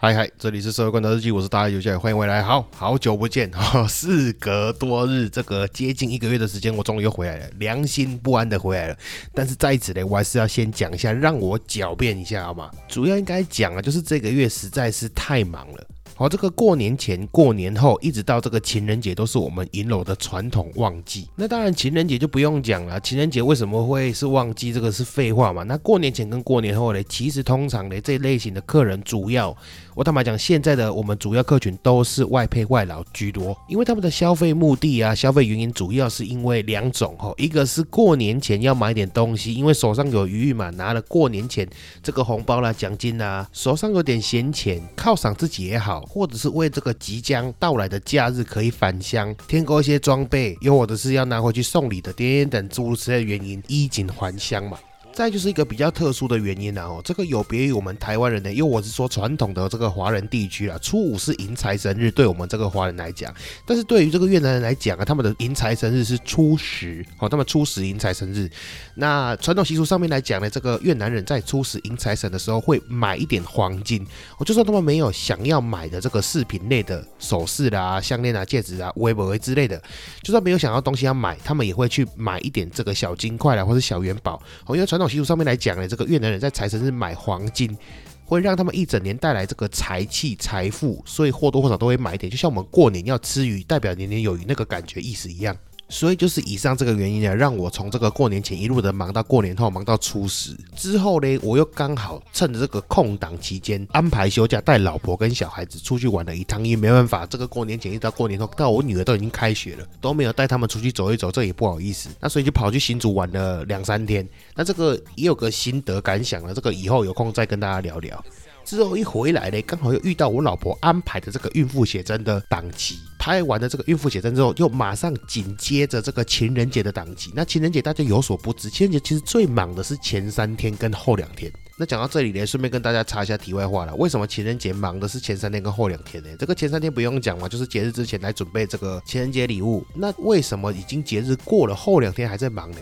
嗨嗨，这里是社会观察日记，我是大家游侠，欢迎回来，好好久不见哈，事隔多日，这个接近一个月的时间，我终于又回来了，良心不安的回来了。但是在此呢，我还是要先讲一下，让我狡辩一下好吗？主要应该讲啊，就是这个月实在是太忙了。好，这个过年前、过年后，一直到这个情人节，都是我们银楼的传统旺季。那当然，情人节就不用讲了。情人节为什么会是旺季？这个是废话嘛？那过年前跟过年后呢？其实通常呢，这类型的客人主要，我坦白讲，现在的我们主要客群都是外配外劳居多，因为他们的消费目的啊，消费原因主要是因为两种哈，一个是过年前要买点东西，因为手上有余裕嘛，拿了过年前这个红包啦、奖金啊，手上有点闲钱，犒赏自己也好。或者是为这个即将到来的假日可以返乡添购一些装备，又或者是要拿回去送礼的点等诸如此类原因，衣锦还乡嘛。再就是一个比较特殊的原因啦，哦，这个有别于我们台湾人的，因为我是说传统的这个华人地区啦，初五是迎财神日，对我们这个华人来讲，但是对于这个越南人来讲啊，他们的迎财神日是初十，哦，他们初十迎财神日。那传统习俗上面来讲呢，这个越南人在初十迎财神的时候会买一点黄金，我就算他们没有想要买的这个饰品类的首饰啦、项链啊、戒指啊、围脖之类的，就算没有想要东西要买，他们也会去买一点这个小金块啦，或者小元宝，哦，因为传统。习俗上面来讲呢，这个越南人在财神日买黄金，会让他们一整年带来这个财气、财富，所以或多或少都会买一点，就像我们过年要吃鱼，代表年年有余那个感觉意思一样。所以就是以上这个原因呢，让我从这个过年前一路的忙到过年后，忙到初十之后呢，我又刚好趁着这个空档期间安排休假，带老婆跟小孩子出去玩了一趟。因为没办法，这个过年前一直到过年后，到我女儿都已经开学了，都没有带他们出去走一走，这也不好意思。那所以就跑去新竹玩了两三天。那这个也有个心得感想了，这个以后有空再跟大家聊聊。之后一回来嘞，刚好又遇到我老婆安排的这个孕妇写真的档期。拍完了这个孕妇写真之后，又马上紧接着这个情人节的档期。那情人节大家有所不知，情人节其实最忙的是前三天跟后两天。那讲到这里呢，顺便跟大家插一下题外话了。为什么情人节忙的是前三天跟后两天呢？这个前三天不用讲嘛，就是节日之前来准备这个情人节礼物。那为什么已经节日过了，后两天还在忙呢？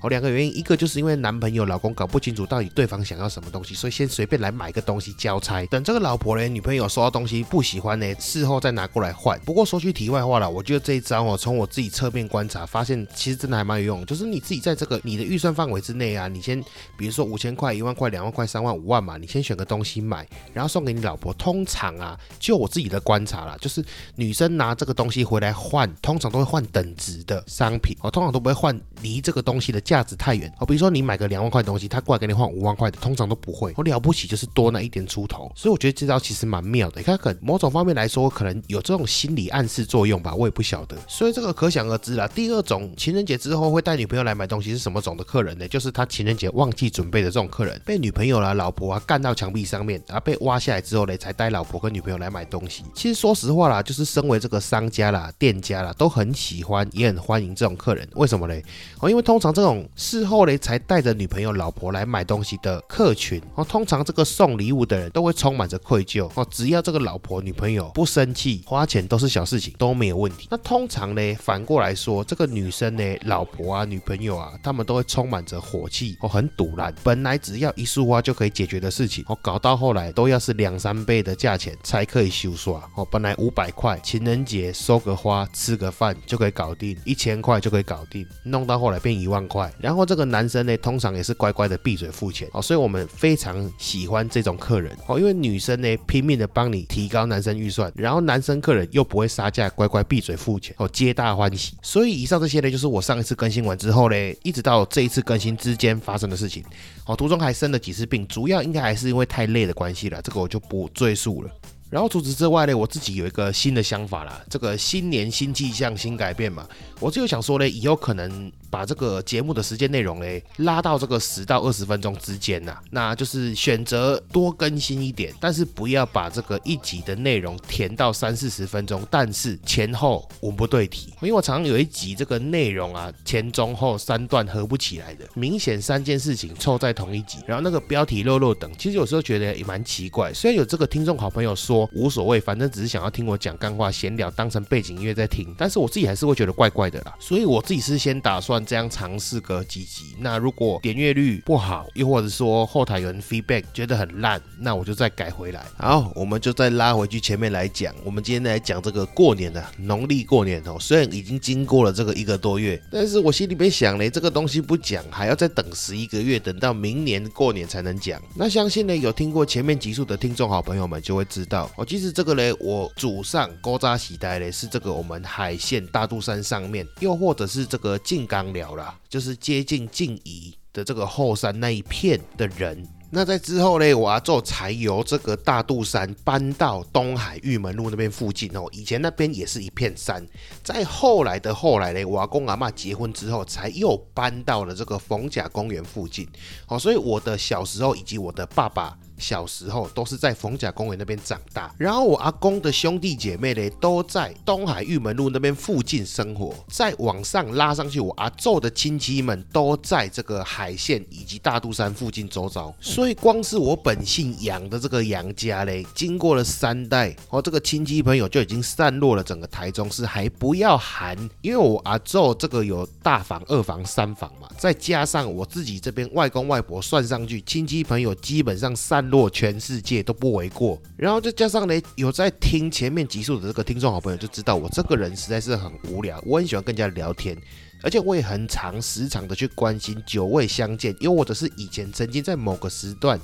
哦，两个原因，一个就是因为男朋友、老公搞不清楚到底对方想要什么东西，所以先随便来买个东西交差。等这个老婆呢、女朋友收到东西不喜欢呢，事后再拿过来换。不过说句题外话了，我觉得这一招哦，从我自己侧面观察，发现其实真的还蛮有用。就是你自己在这个你的预算范围之内啊，你先比如说五千块、一万块、两万。块三万五万嘛，你先选个东西买，然后送给你老婆。通常啊，就我自己的观察啦，就是女生拿这个东西回来换，通常都会换等值的商品哦，通常都不会换离这个东西的价值太远哦。比如说你买个两万块东西，他过来给你换五万块的，通常都不会。我了不起就是多那一点出头，所以我觉得这招其实蛮妙的。你看，可某种方面来说，可能有这种心理暗示作用吧，我也不晓得。所以这个可想而知啦。第二种情人节之后会带女朋友来买东西是什么种的客人呢？就是他情人节忘记准备的这种客人，被女朋友。有了老婆啊，干到墙壁上面，然后被挖下来之后呢，才带老婆跟女朋友来买东西。其实说实话啦，就是身为这个商家啦、店家啦，都很喜欢，也很欢迎这种客人。为什么嘞？哦，因为通常这种事后嘞才带着女朋友、老婆来买东西的客群，哦，通常这个送礼物的人都会充满着愧疚。哦，只要这个老婆、女朋友不生气，花钱都是小事情，都没有问题。那通常呢，反过来说，这个女生呢、老婆啊、女朋友啊，他们都会充满着火气，哦，很堵然。本来只要一束花。就可以解决的事情，哦，搞到后来都要是两三倍的价钱才可以修刷，哦，本来五百块，情人节收个花，吃个饭就可以搞定，一千块就可以搞定，弄到后来变一万块，然后这个男生呢，通常也是乖乖的闭嘴付钱，哦，所以我们非常喜欢这种客人，哦，因为女生呢拼命的帮你提高男生预算，然后男生客人又不会杀价，乖乖闭嘴付钱，哦，皆大欢喜。所以以上这些呢，就是我上一次更新完之后呢，一直到这一次更新之间发生的事情，哦，途中还生了几次。病主要应该还是因为太累的关系了，这个我就不赘述了。然后除此之外呢，我自己有一个新的想法啦，这个新年新气象新改变嘛，我就想说呢，以后可能把这个节目的时间内容嘞拉到这个十到二十分钟之间呐，那就是选择多更新一点，但是不要把这个一集的内容填到三四十分钟，但是前后文不对题。因为我常常有一集这个内容啊前中后三段合不起来的，明显三件事情凑在同一集，然后那个标题漏漏等，其实有时候觉得也蛮奇怪。虽然有这个听众好朋友说无所谓，反正只是想要听我讲干话闲聊，当成背景音乐在听，但是我自己还是会觉得怪怪的啦。所以我自己是先打算这样尝试个几集，那如果点阅率不好，又或者说后台有人 feedback 觉得很烂，那我就再改回来。好，我们就再拉回去前面来讲，我们今天来讲这个过年的农历过年哦，虽然已经经过了这个一个多月，但是我心里面想呢，这个东西不讲，还要再等十一个月，等到明年过年才能讲。那相信呢，有听过前面集数的听众好朋友们就会知道，哦，其实这个呢，我祖上勾扎喜带嘞，是这个我们海线大肚山上面，又或者是这个静了啦，就是接近静宜的这个后山那一片的人。那在之后呢，我阿宙才由这个大肚山搬到东海玉门路那边附近哦。以前那边也是一片山。在后来的后来呢，我阿公阿妈结婚之后，才又搬到了这个逢甲公园附近。好，所以我的小时候以及我的爸爸。小时候都是在逢甲公园那边长大，然后我阿公的兄弟姐妹呢都在东海玉门路那边附近生活。再往上拉上去，我阿昼的亲戚们都在这个海线以及大肚山附近周遭。所以光是我本姓杨的这个杨家嘞，经过了三代，哦，这个亲戚朋友就已经散落了整个台中市，还不要含，因为我阿昼这个有大房、二房、三房嘛，再加上我自己这边外公外婆算上去，亲戚朋友基本上三落全世界都不为过，然后再加上呢，有在听前面集数的这个听众好朋友就知道，我这个人实在是很无聊，我很喜欢跟人家聊天，而且我也很常时常的去关心久未相见，又或者是以前曾经在某个时段。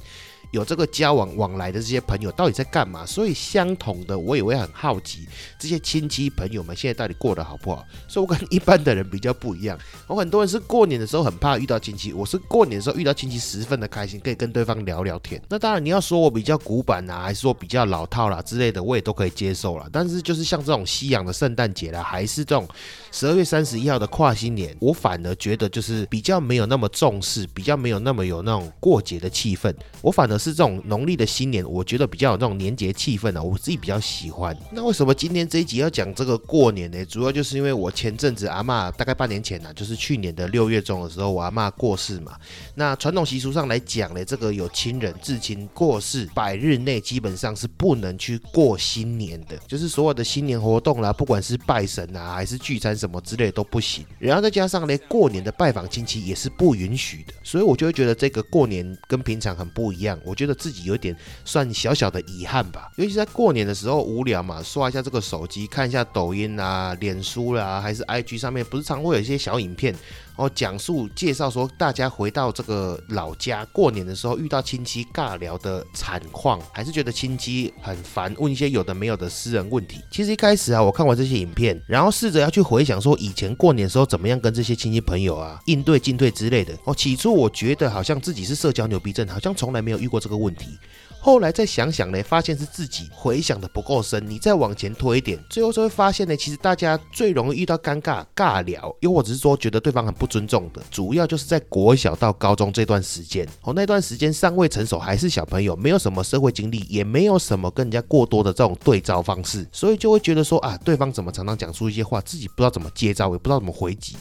有这个交往往来的这些朋友到底在干嘛？所以相同的，我也会很好奇这些亲戚朋友们现在到底过得好不好。所以我跟一般的人比较不一样。我很多人是过年的时候很怕遇到亲戚，我是过年的时候遇到亲戚十分的开心，可以跟对方聊聊天。那当然你要说我比较古板啊，还是说比较老套啦之类的，我也都可以接受啦。但是就是像这种西洋的圣诞节啦，还是这种十二月三十一号的跨新年，我反而觉得就是比较没有那么重视，比较没有那么有那种过节的气氛。我反而。是这种农历的新年，我觉得比较有那种年节气氛啊，我自己比较喜欢。那为什么今天这一集要讲这个过年呢？主要就是因为我前阵子阿妈大概半年前呢，就是去年的六月中的时候，我阿妈过世嘛。那传统习俗上来讲呢，这个有亲人至亲过世百日内基本上是不能去过新年的，就是所有的新年活动啦，不管是拜神啊还是聚餐什么之类都不行。然后再加上呢，过年的拜访亲戚也是不允许的，所以我就会觉得这个过年跟平常很不一样。我。觉得自己有点算小小的遗憾吧，尤其是在过年的时候无聊嘛，刷一下这个手机，看一下抖音啊、脸书啦，还是 IG 上面，不是常会有一些小影片。哦，讲述介绍说大家回到这个老家过年的时候遇到亲戚尬聊的惨况，还是觉得亲戚很烦，问一些有的没有的私人问题。其实一开始啊，我看完这些影片，然后试着要去回想说以前过年的时候怎么样跟这些亲戚朋友啊应对进退之类的。哦，起初我觉得好像自己是社交牛逼症，好像从来没有遇过这个问题。后来再想想呢，发现是自己回想的不够深。你再往前推一点，最后就会发现呢，其实大家最容易遇到尴尬尬聊，又或者是说觉得对方很不尊重的，主要就是在国小到高中这段时间。哦，那段时间尚未成熟，还是小朋友，没有什么社会经历，也没有什么跟人家过多的这种对照方式，所以就会觉得说啊，对方怎么常常讲出一些话，自己不知道怎么接招，也不知道怎么回击。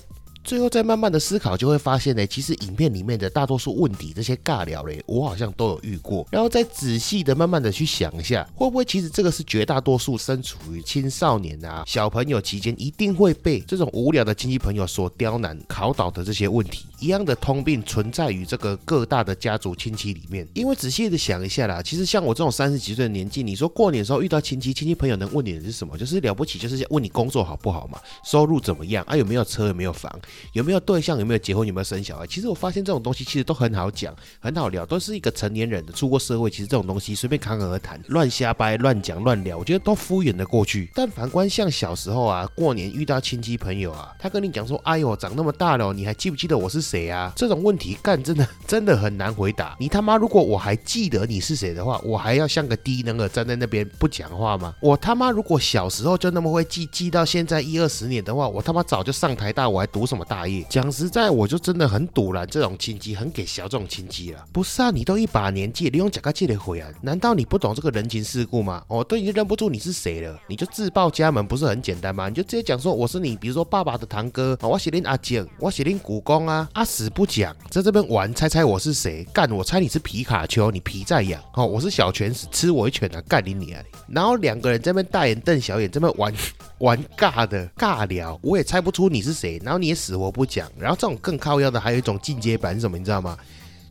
最后再慢慢的思考，就会发现呢，其实影片里面的大多数问题，这些尬聊嘞，我好像都有遇过。然后再仔细的慢慢的去想一下，会不会其实这个是绝大多数身处于青少年啊、小朋友期间，一定会被这种无聊的亲戚朋友所刁难、考倒的这些问题，一样的通病存在于这个各大的家族亲戚里面。因为仔细的想一下啦，其实像我这种三十几岁的年纪，你说过年的时候遇到亲戚，亲戚朋友能问你的是什么？就是了不起，就是问你工作好不好嘛，收入怎么样啊，有没有车，有没有房。有没有对象？有没有结婚？有没有生小孩？其实我发现这种东西其实都很好讲，很好聊，都是一个成年人的出过社会，其实这种东西随便侃侃而谈，乱瞎掰、乱讲、乱聊，我觉得都敷衍的过去。但反观像小时候啊，过年遇到亲戚朋友啊，他跟你讲说：“哎呦，长那么大了，你还记不记得我是谁啊？这种问题干真的 真的很难回答。你他妈如果我还记得你是谁的话，我还要像个低能儿站在那边不讲话吗？我他妈如果小时候就那么会记，记到现在一二十年的话，我他妈早就上台大，我还读什么大业？讲实在，我就真的很堵然这种亲戚，很给小这种亲戚了。不是啊，你都一把年纪，你用假个借的回啊？难道你不懂这个人情世故吗？哦，都已经认不出你是谁了，你就自报家门不是很简单吗？你就直接讲说我是你，比如说爸爸的堂哥，我是恁阿姐，我是恁古公啊，死不讲，在这边玩，猜猜我是谁？干，我猜你是皮卡丘，你皮在痒。哦，我是小拳死，吃我一拳啊，干你你啊！然后两个人这边大眼瞪小眼，这边玩 玩尬的尬聊，我也猜不出你是谁，然后你也死活不讲。然后这种更靠腰的，还有一种进阶版什么，你知道吗？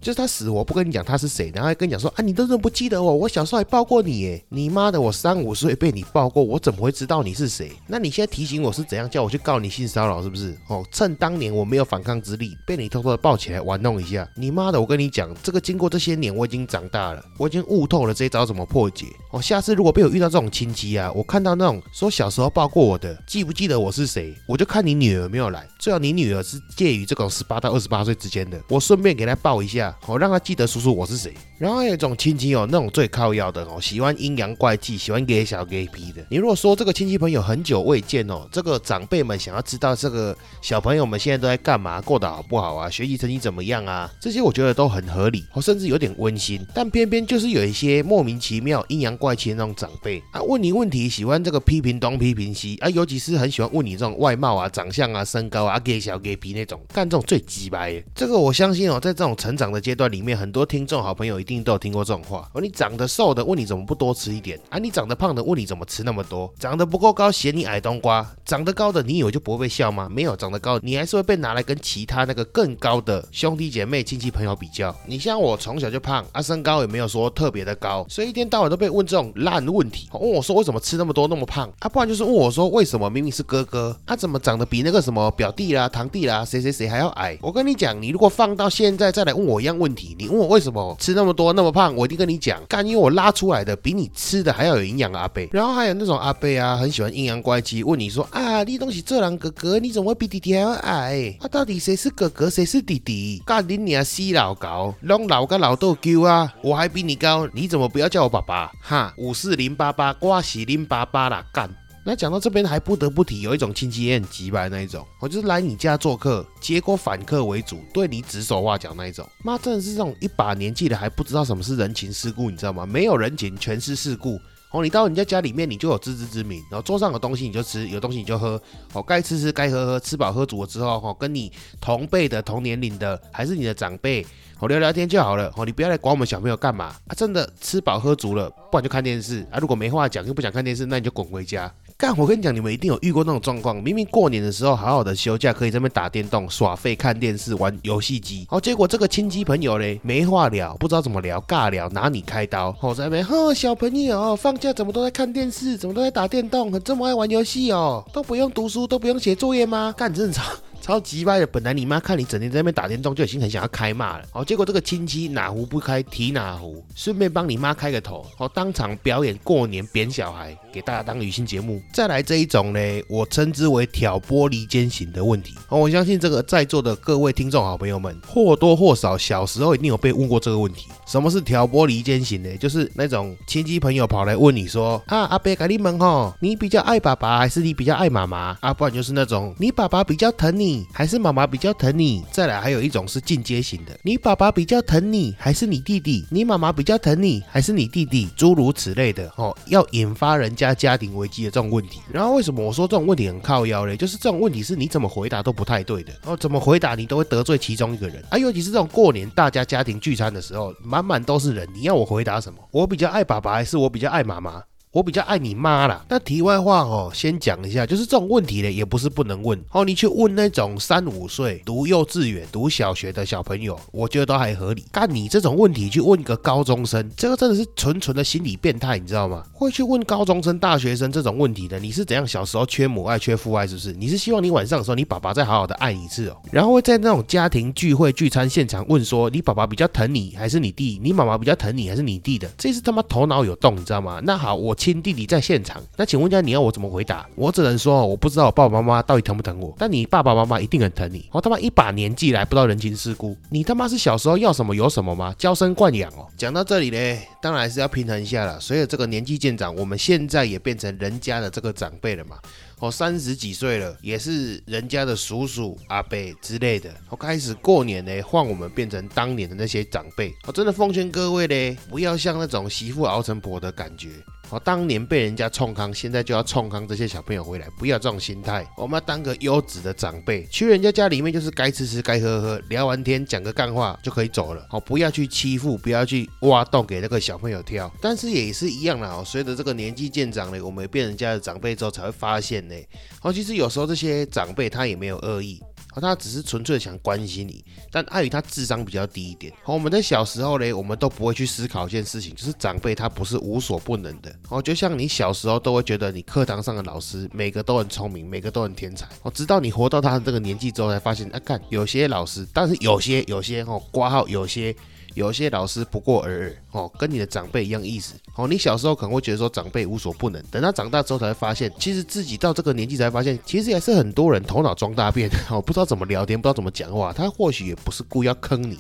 就是他死活不跟你讲他是谁，然后还跟你讲说啊，你都认不记得我，我小时候还抱过你耶，你妈的，我三五岁被你抱过，我怎么会知道你是谁？那你现在提醒我是怎样叫我去告你性骚扰是不是？哦，趁当年我没有反抗之力，被你偷偷的抱起来玩弄一下，你妈的，我跟你讲，这个经过这些年我已经长大了，我已经悟透了这一招怎么破解。哦，下次如果被我遇到这种亲戚啊，我看到那种说小时候抱过我的，记不记得我是谁？我就看你女儿有没有来，最好你女儿是介于这种十八到二十八岁之间的，我顺便给她抱一下，哦，让他记得。叔叔，我是谁？然后还有一种亲戚哦，那种最靠要的哦，喜欢阴阳怪气，喜欢给小给皮的。你如果说这个亲戚朋友很久未见哦，这个长辈们想要知道这个小朋友们现在都在干嘛，过得好不好啊，学习成绩怎么样啊？这些我觉得都很合理，哦，甚至有点温馨。但偏偏就是有一些莫名其妙阴阳怪气的那种长辈啊，问你问题喜欢这个批评东批评西啊，尤其是很喜欢问你这种外貌啊、长相啊、身高啊、给小给皮那种，干这种最鸡掰。这个我相信哦，在这种成长的阶段里面，很多。听众好朋友一定都有听过这种话哦，你长得瘦的问你怎么不多吃一点啊？你长得胖的问你怎么吃那么多？长得不够高嫌你矮冬瓜，长得高的你以为就不会被笑吗？没有，长得高你还是会被拿来跟其他那个更高的兄弟姐妹亲戚朋友比较。你像我从小就胖啊，身高也没有说特别的高，所以一天到晚都被问这种烂问题。问我说为什么吃那么多那么胖啊？不然就是问我说为什么明明是哥哥，他怎么长得比那个什么表弟啦、堂弟啦、谁谁谁还要矮？我跟你讲，你如果放到现在再来问我一样问题，你问我。为什么吃那么多那么胖？我一定跟你讲，干因为我拉出来的比你吃的还要有营养阿贝。然后还有那种阿贝啊，很喜欢阴阳怪气，问你说啊，你东西这人哥哥，你怎么会比弟弟还要矮？啊，到底谁是哥哥，谁是弟弟？干你娘死老高，弄老个老豆丢啊！我还比你高，你怎么不要叫我爸爸？哈，五四零八八，挂喜零八八啦，干！那讲到这边还不得不提，有一种亲戚也很急白那一种，我就是来你家做客，结果反客为主，对你指手画脚那一种。妈，真的是这种一把年纪的还不知道什么是人情世故，你知道吗？没有人情，全是世故。哦，你到人家家里面，你就有自知之明，然后桌上有东西你就吃，有东西你就喝。哦，该吃吃，该喝喝，吃饱喝足了之后，哈，跟你同辈的、同年龄的，还是你的长辈，哦，聊聊天就好了。哦，你不要来管我们小朋友干嘛啊？真的吃饱喝足了，不然就看电视啊。如果没话讲又不想看电视，那你就滚回家。干，我跟你讲，你们一定有遇过那种状况，明明过年的时候好好的休假，可以在那边打电动、耍废、看电视、玩游戏机，好，结果这个亲戚朋友嘞没话聊，不知道怎么聊，尬聊，拿你开刀，好在那边，呵，小朋友放假怎么都在看电视，怎么都在打电动，这么爱玩游戏哦，都不用读书，都不用写作业吗？干，正常。超级歪的，本来你妈看你整天在那边打电动，就已经很想要开骂了。哦，结果这个亲戚哪壶不开提哪壶，顺便帮你妈开个头，哦，当场表演过年扁小孩，给大家当娱乐节目。再来这一种呢，我称之为挑拨离间型的问题。哦，我相信这个在座的各位听众好朋友们，或多或少小时候一定有被问过这个问题。什么是挑拨离间型呢？就是那种亲戚朋友跑来问你说，啊，阿伯赶你们吼，你比较爱爸爸还是你比较爱妈妈？啊，不然就是那种你爸爸比较疼你。还是妈妈比较疼你，再来还有一种是进阶型的，你爸爸比较疼你，还是你弟弟？你妈妈比较疼你，还是你弟弟？诸如此类的哦，要引发人家家庭危机的这种问题。然后为什么我说这种问题很靠腰嘞？就是这种问题是你怎么回答都不太对的哦，怎么回答你都会得罪其中一个人啊，尤其是这种过年大家家庭聚餐的时候，满满都是人，你要我回答什么？我比较爱爸爸，还是我比较爱妈妈？我比较爱你妈啦。那题外话哦，先讲一下，就是这种问题呢，也不是不能问哦。你去问那种三五岁读幼稚园、读小学的小朋友，我觉得都还合理。但你这种问题去问一个高中生，这个真的是纯纯的心理变态，你知道吗？会去问高中生、大学生这种问题的，你是怎样？小时候缺母爱、缺父爱，是不是？你是希望你晚上的时候，你爸爸再好好的爱你一次哦？然后会在那种家庭聚会、聚餐现场问说，你爸爸比较疼你，还是你弟？你妈妈比较疼你，还是你弟的？这是他妈头脑有洞，你知道吗？那好，我。亲弟弟在现场，那请问一下你要我怎么回答？我只能说，我不知道我爸爸妈妈到底疼不疼我，但你爸爸妈妈一定很疼你。我他妈一把年纪来不到人情世故，你他妈是小时候要什么有什么吗？娇生惯养哦。讲到这里呢，当然是要平衡一下了。随着这个年纪渐长，我们现在也变成人家的这个长辈了嘛。我三十几岁了，也是人家的叔叔、阿伯之类的。我开始过年呢，换我们变成当年的那些长辈。我真的奉劝各位呢，不要像那种媳妇熬成婆的感觉。我当年被人家冲康，现在就要冲康这些小朋友回来，不要这种心态。我们要当个优质的长辈，去人家家里面就是该吃吃该喝喝，聊完天讲个干话就可以走了。哦，不要去欺负，不要去挖洞给那个小朋友跳。但是也是一样啦，哦，随着这个年纪渐长呢，我们变人家的长辈之后，才会发现呢，哦，其实有时候这些长辈他也没有恶意。哦，他只是纯粹想关心你，但碍于他智商比较低一点。好，我们在小时候嘞，我们都不会去思考一件事情，就是长辈他不是无所不能的。哦，就像你小时候都会觉得你课堂上的老师每个都很聪明，每个都很天才。哦，直到你活到他的这个年纪之后，才发现，啊，看有些老师，但是有些有些哦，挂号有些。有些老师不过尔尔哦，跟你的长辈一样意思哦。你小时候可能会觉得说长辈无所不能，等他长大之后才会发现，其实自己到这个年纪才发现，其实也是很多人头脑装大便 哦，不知道怎么聊天，不知道怎么讲话。他或许也不是故意要坑你，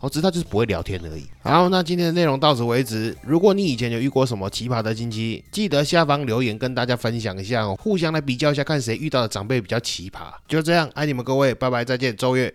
哦，只是他就是不会聊天而已。好，那今天的内容到此为止。如果你以前有遇过什么奇葩的亲戚，记得下方留言跟大家分享一下哦，互相来比较一下，看谁遇到的长辈比较奇葩。就这样，爱你们各位，拜拜，再见，周月。